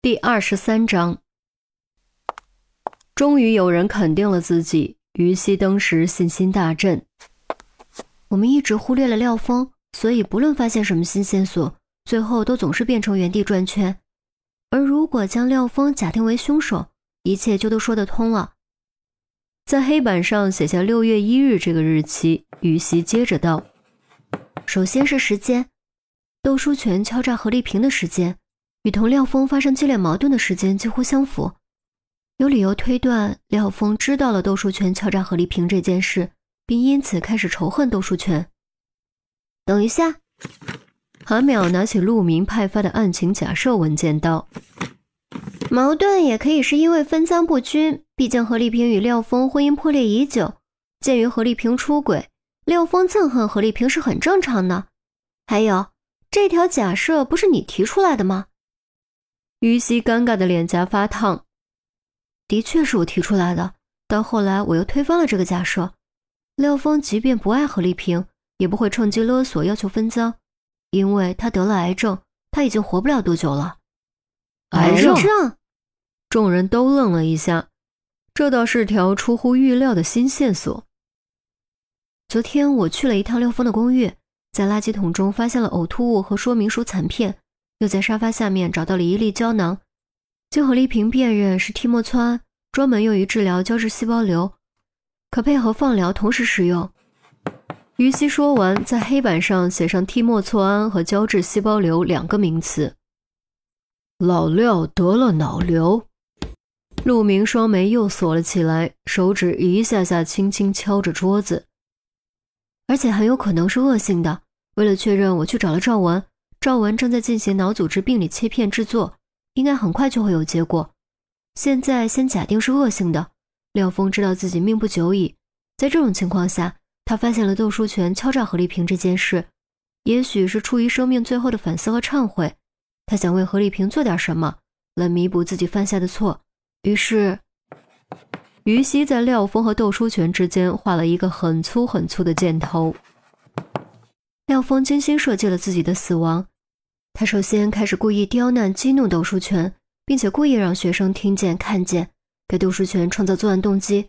第二十三章，终于有人肯定了自己。于西登时信心大振。我们一直忽略了廖峰，所以不论发现什么新线索，最后都总是变成原地转圈。而如果将廖峰假定为凶手，一切就都说得通了。在黑板上写下六月一日这个日期，于西接着道：“首先是时间，窦书全敲诈何丽萍的时间。”与同廖峰发生激烈矛盾的时间几乎相符，有理由推断廖峰知道了窦书全敲诈何丽萍这件事，并因此开始仇恨窦书全。等一下，韩淼拿起陆明派发的案情假设文件道：“矛盾也可以是因为分赃不均，毕竟何丽萍与廖峰婚姻破裂已久，鉴于何丽萍出轨，廖峰憎恨何丽萍是很正常的。还有，这条假设不是你提出来的吗？”于西尴尬的脸颊发烫，的确是我提出来的，但后来我又推翻了这个假设。廖峰即便不爱何丽萍，也不会趁机勒索要求分赃，因为他得了癌症，他已经活不了多久了。癌症？众人都愣了一下，这倒是条出乎预料的新线索。昨天我去了一趟廖峰的公寓，在垃圾桶中发现了呕吐物和说明书残片。又在沙发下面找到了一粒胶囊，经何丽萍辨认是替莫唑胺，专门用于治疗胶质细胞瘤，可配合放疗同时使用。于西说完，在黑板上写上替莫唑胺和胶质细胞瘤两个名词。老廖得了脑瘤。陆明双眉又锁了起来，手指一下下轻轻敲着桌子，而且很有可能是恶性的。为了确认，我去找了赵文。赵文正在进行脑组织病理切片制作，应该很快就会有结果。现在先假定是恶性的。廖峰知道自己命不久矣，在这种情况下，他发现了窦书全敲诈何丽萍这件事，也许是出于生命最后的反思和忏悔，他想为何丽萍做点什么，来弥补自己犯下的错。于是，于西在廖峰和窦书全之间画了一个很粗很粗的箭头。廖峰精心设计了自己的死亡。他首先开始故意刁难、激怒窦书全，并且故意让学生听见、看见，给窦书全创造作案动机。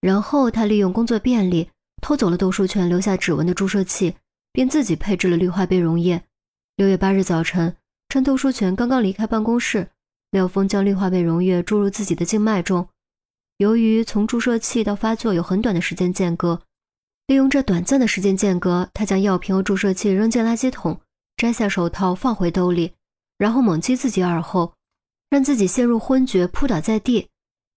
然后他利用工作便利，偷走了窦书全留下指纹的注射器，并自己配置了氯化钡溶液。六月八日早晨，趁窦书全刚刚离开办公室，廖峰将氯化钡溶液注入自己的静脉中。由于从注射器到发作有很短的时间间隔。利用这短暂的时间间隔，他将药瓶和注射器扔进垃圾桶，摘下手套放回兜里，然后猛击自己耳后，让自己陷入昏厥，扑倒在地，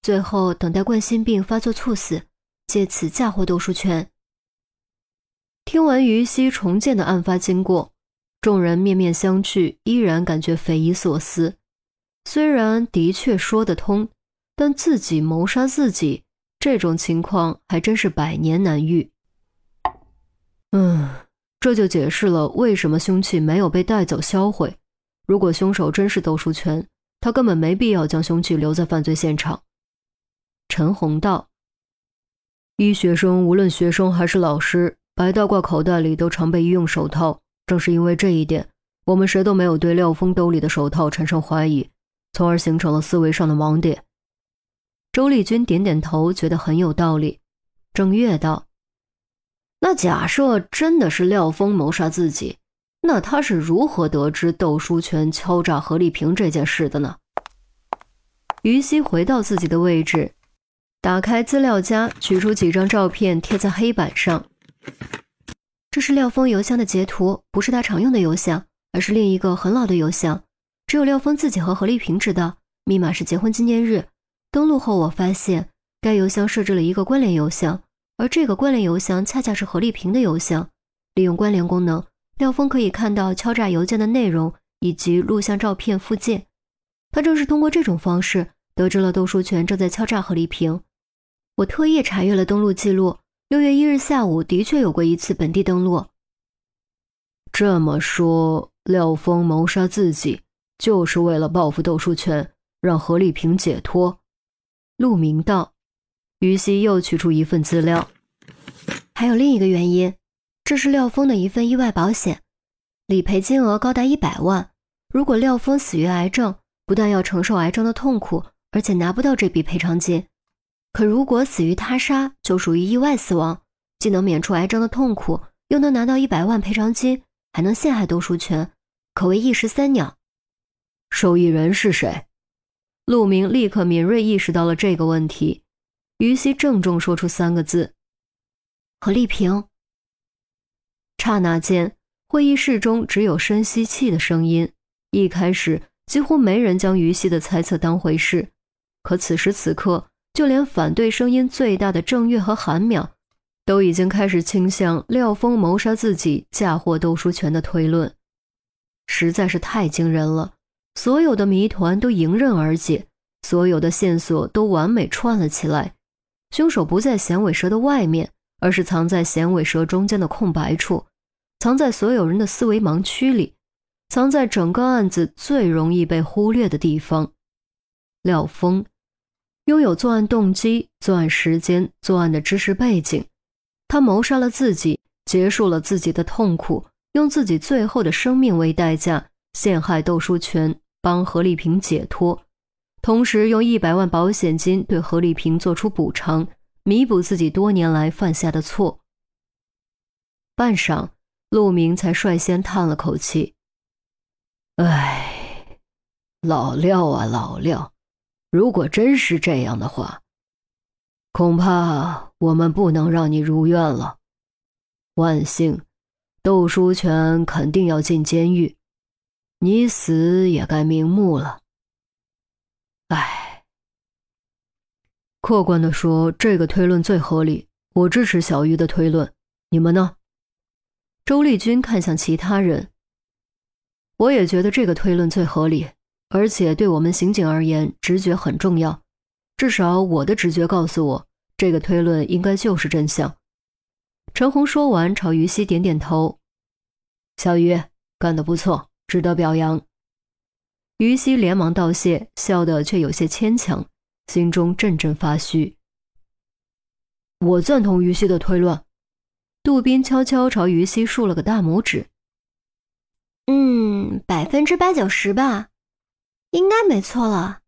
最后等待冠心病发作猝死，借此嫁祸窦书全。听完于西重建的案发经过，众人面面相觑，依然感觉匪夷所思。虽然的确说得通，但自己谋杀自己这种情况还真是百年难遇。嗯，这就解释了为什么凶器没有被带走销毁。如果凶手真是窦书全，他根本没必要将凶器留在犯罪现场。陈红道：医学生无论学生还是老师，白大褂口袋里都常备医用手套。正是因为这一点，我们谁都没有对廖峰兜里的手套产生怀疑，从而形成了思维上的盲点。周丽君点点头，觉得很有道理。郑月道。那假设真的是廖峰谋杀自己，那他是如何得知窦书全敲诈何丽萍这件事的呢？于西回到自己的位置，打开资料夹，取出几张照片贴在黑板上。这是廖峰邮箱的截图，不是他常用的邮箱，而是另一个很老的邮箱，只有廖峰自己和何丽萍知道，密码是结婚纪念日。登录后，我发现该邮箱设置了一个关联邮箱。而这个关联邮箱恰恰是何丽萍的邮箱。利用关联功能，廖峰可以看到敲诈邮件的内容以及录像、照片附件。他正是通过这种方式得知了窦书全正在敲诈何丽萍。我特意查阅了登录记录，六月一日下午的确有过一次本地登录。这么说，廖峰谋杀自己就是为了报复窦书全，让何丽萍解脱。陆明道。于西又取出一份资料，还有另一个原因，这是廖峰的一份意外保险，理赔金额高达一百万。如果廖峰死于癌症，不但要承受癌症的痛苦，而且拿不到这笔赔偿金。可如果死于他杀，就属于意外死亡，既能免除癌症的痛苦，又能拿到一百万赔偿金，还能陷害窦书全，可谓一石三鸟。受益人是谁？陆明立刻敏锐意识到了这个问题。于西郑重说出三个字：“何丽萍。”刹那间，会议室中只有深吸气的声音。一开始，几乎没人将于西的猜测当回事。可此时此刻，就连反对声音最大的郑月和韩淼，都已经开始倾向廖峰谋杀自己、嫁祸窦书全的推论。实在是太惊人了！所有的谜团都迎刃而解，所有的线索都完美串了起来。凶手不在响尾蛇的外面，而是藏在响尾蛇中间的空白处，藏在所有人的思维盲区里，藏在整个案子最容易被忽略的地方。廖峰拥有作案动机、作案时间、作案的知识背景，他谋杀了自己，结束了自己的痛苦，用自己最后的生命为代价陷害窦书全，帮何丽萍解脱。同时，用一百万保险金对何丽萍做出补偿，弥补自己多年来犯下的错。半晌，陆明才率先叹了口气：“唉，老廖啊，老廖，如果真是这样的话，恐怕我们不能让你如愿了。万幸，窦书全肯定要进监狱，你死也该瞑目了。”唉，客观的说，这个推论最合理，我支持小鱼的推论。你们呢？周丽君看向其他人，我也觉得这个推论最合理，而且对我们刑警而言，直觉很重要。至少我的直觉告诉我，这个推论应该就是真相。陈红说完，朝于西点点头：“小鱼干得不错，值得表扬。”于西连忙道谢，笑得却有些牵强，心中阵阵发虚。我赞同于西的推论。杜宾悄悄朝于西竖了个大拇指。嗯，百分之八九十吧，应该没错了。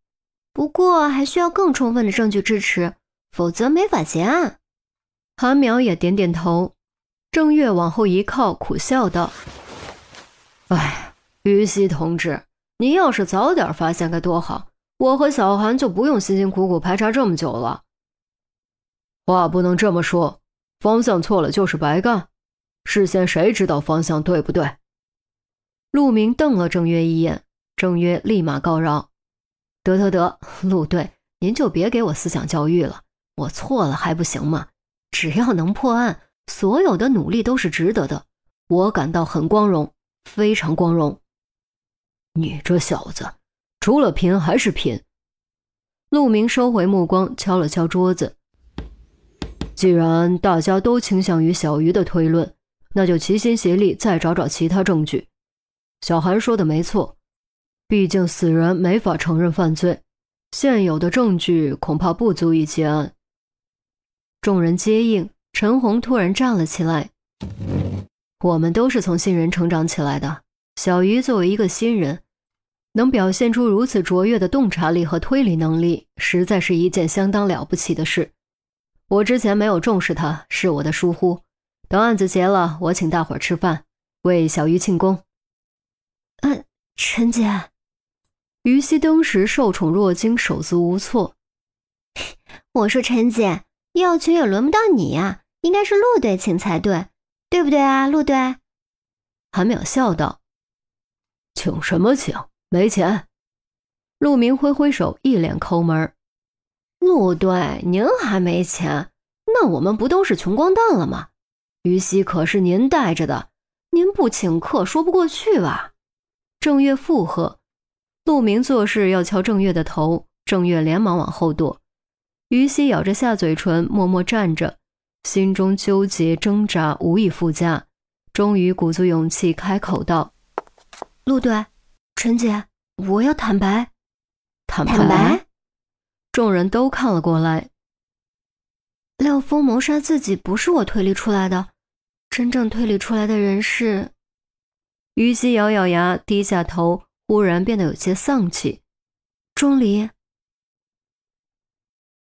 不过还需要更充分的证据支持，否则没法结案。韩淼也点点头。郑月往后一靠，苦笑道：“哎，于西同志。”您要是早点发现该多好，我和小韩就不用辛辛苦苦排查这么久了。话不能这么说，方向错了就是白干。事先谁知道方向对不对？陆明瞪了郑月一眼，郑月立马告饶：“得得得，陆队，您就别给我思想教育了。我错了还不行吗？只要能破案，所有的努力都是值得的。我感到很光荣，非常光荣。”你这小子，除了贫还是贫。陆明收回目光，敲了敲桌子。既然大家都倾向于小鱼的推论，那就齐心协力再找找其他证据。小韩说的没错，毕竟死人没法承认犯罪，现有的证据恐怕不足以结案。众人接应，陈红突然站了起来：“我们都是从新人成长起来的，小鱼作为一个新人。”能表现出如此卓越的洞察力和推理能力，实在是一件相当了不起的事。我之前没有重视他，是我的疏忽。等案子结了，我请大伙儿吃饭，为小鱼庆功。嗯，陈姐，于西当时受宠若惊，手足无措。我说陈姐，要请也轮不到你呀，应该是陆队请才对，对不对啊，陆队？韩淼笑道：“请什么请？”没钱，陆明挥挥手，一脸抠门陆队，您还没钱？那我们不都是穷光蛋了吗？于西可是您带着的，您不请客说不过去吧？郑月附和。陆明做事要敲郑月的头，郑月连忙往后躲。于西咬着下嘴唇，默默站着，心中纠结挣扎，无以复加。终于鼓足勇气开口道：“陆队。”陈姐，我要坦白。坦白。众人都看了过来。廖峰谋杀自己不是我推理出来的，真正推理出来的人是……于西咬咬牙，低下头，忽然变得有些丧气。钟离，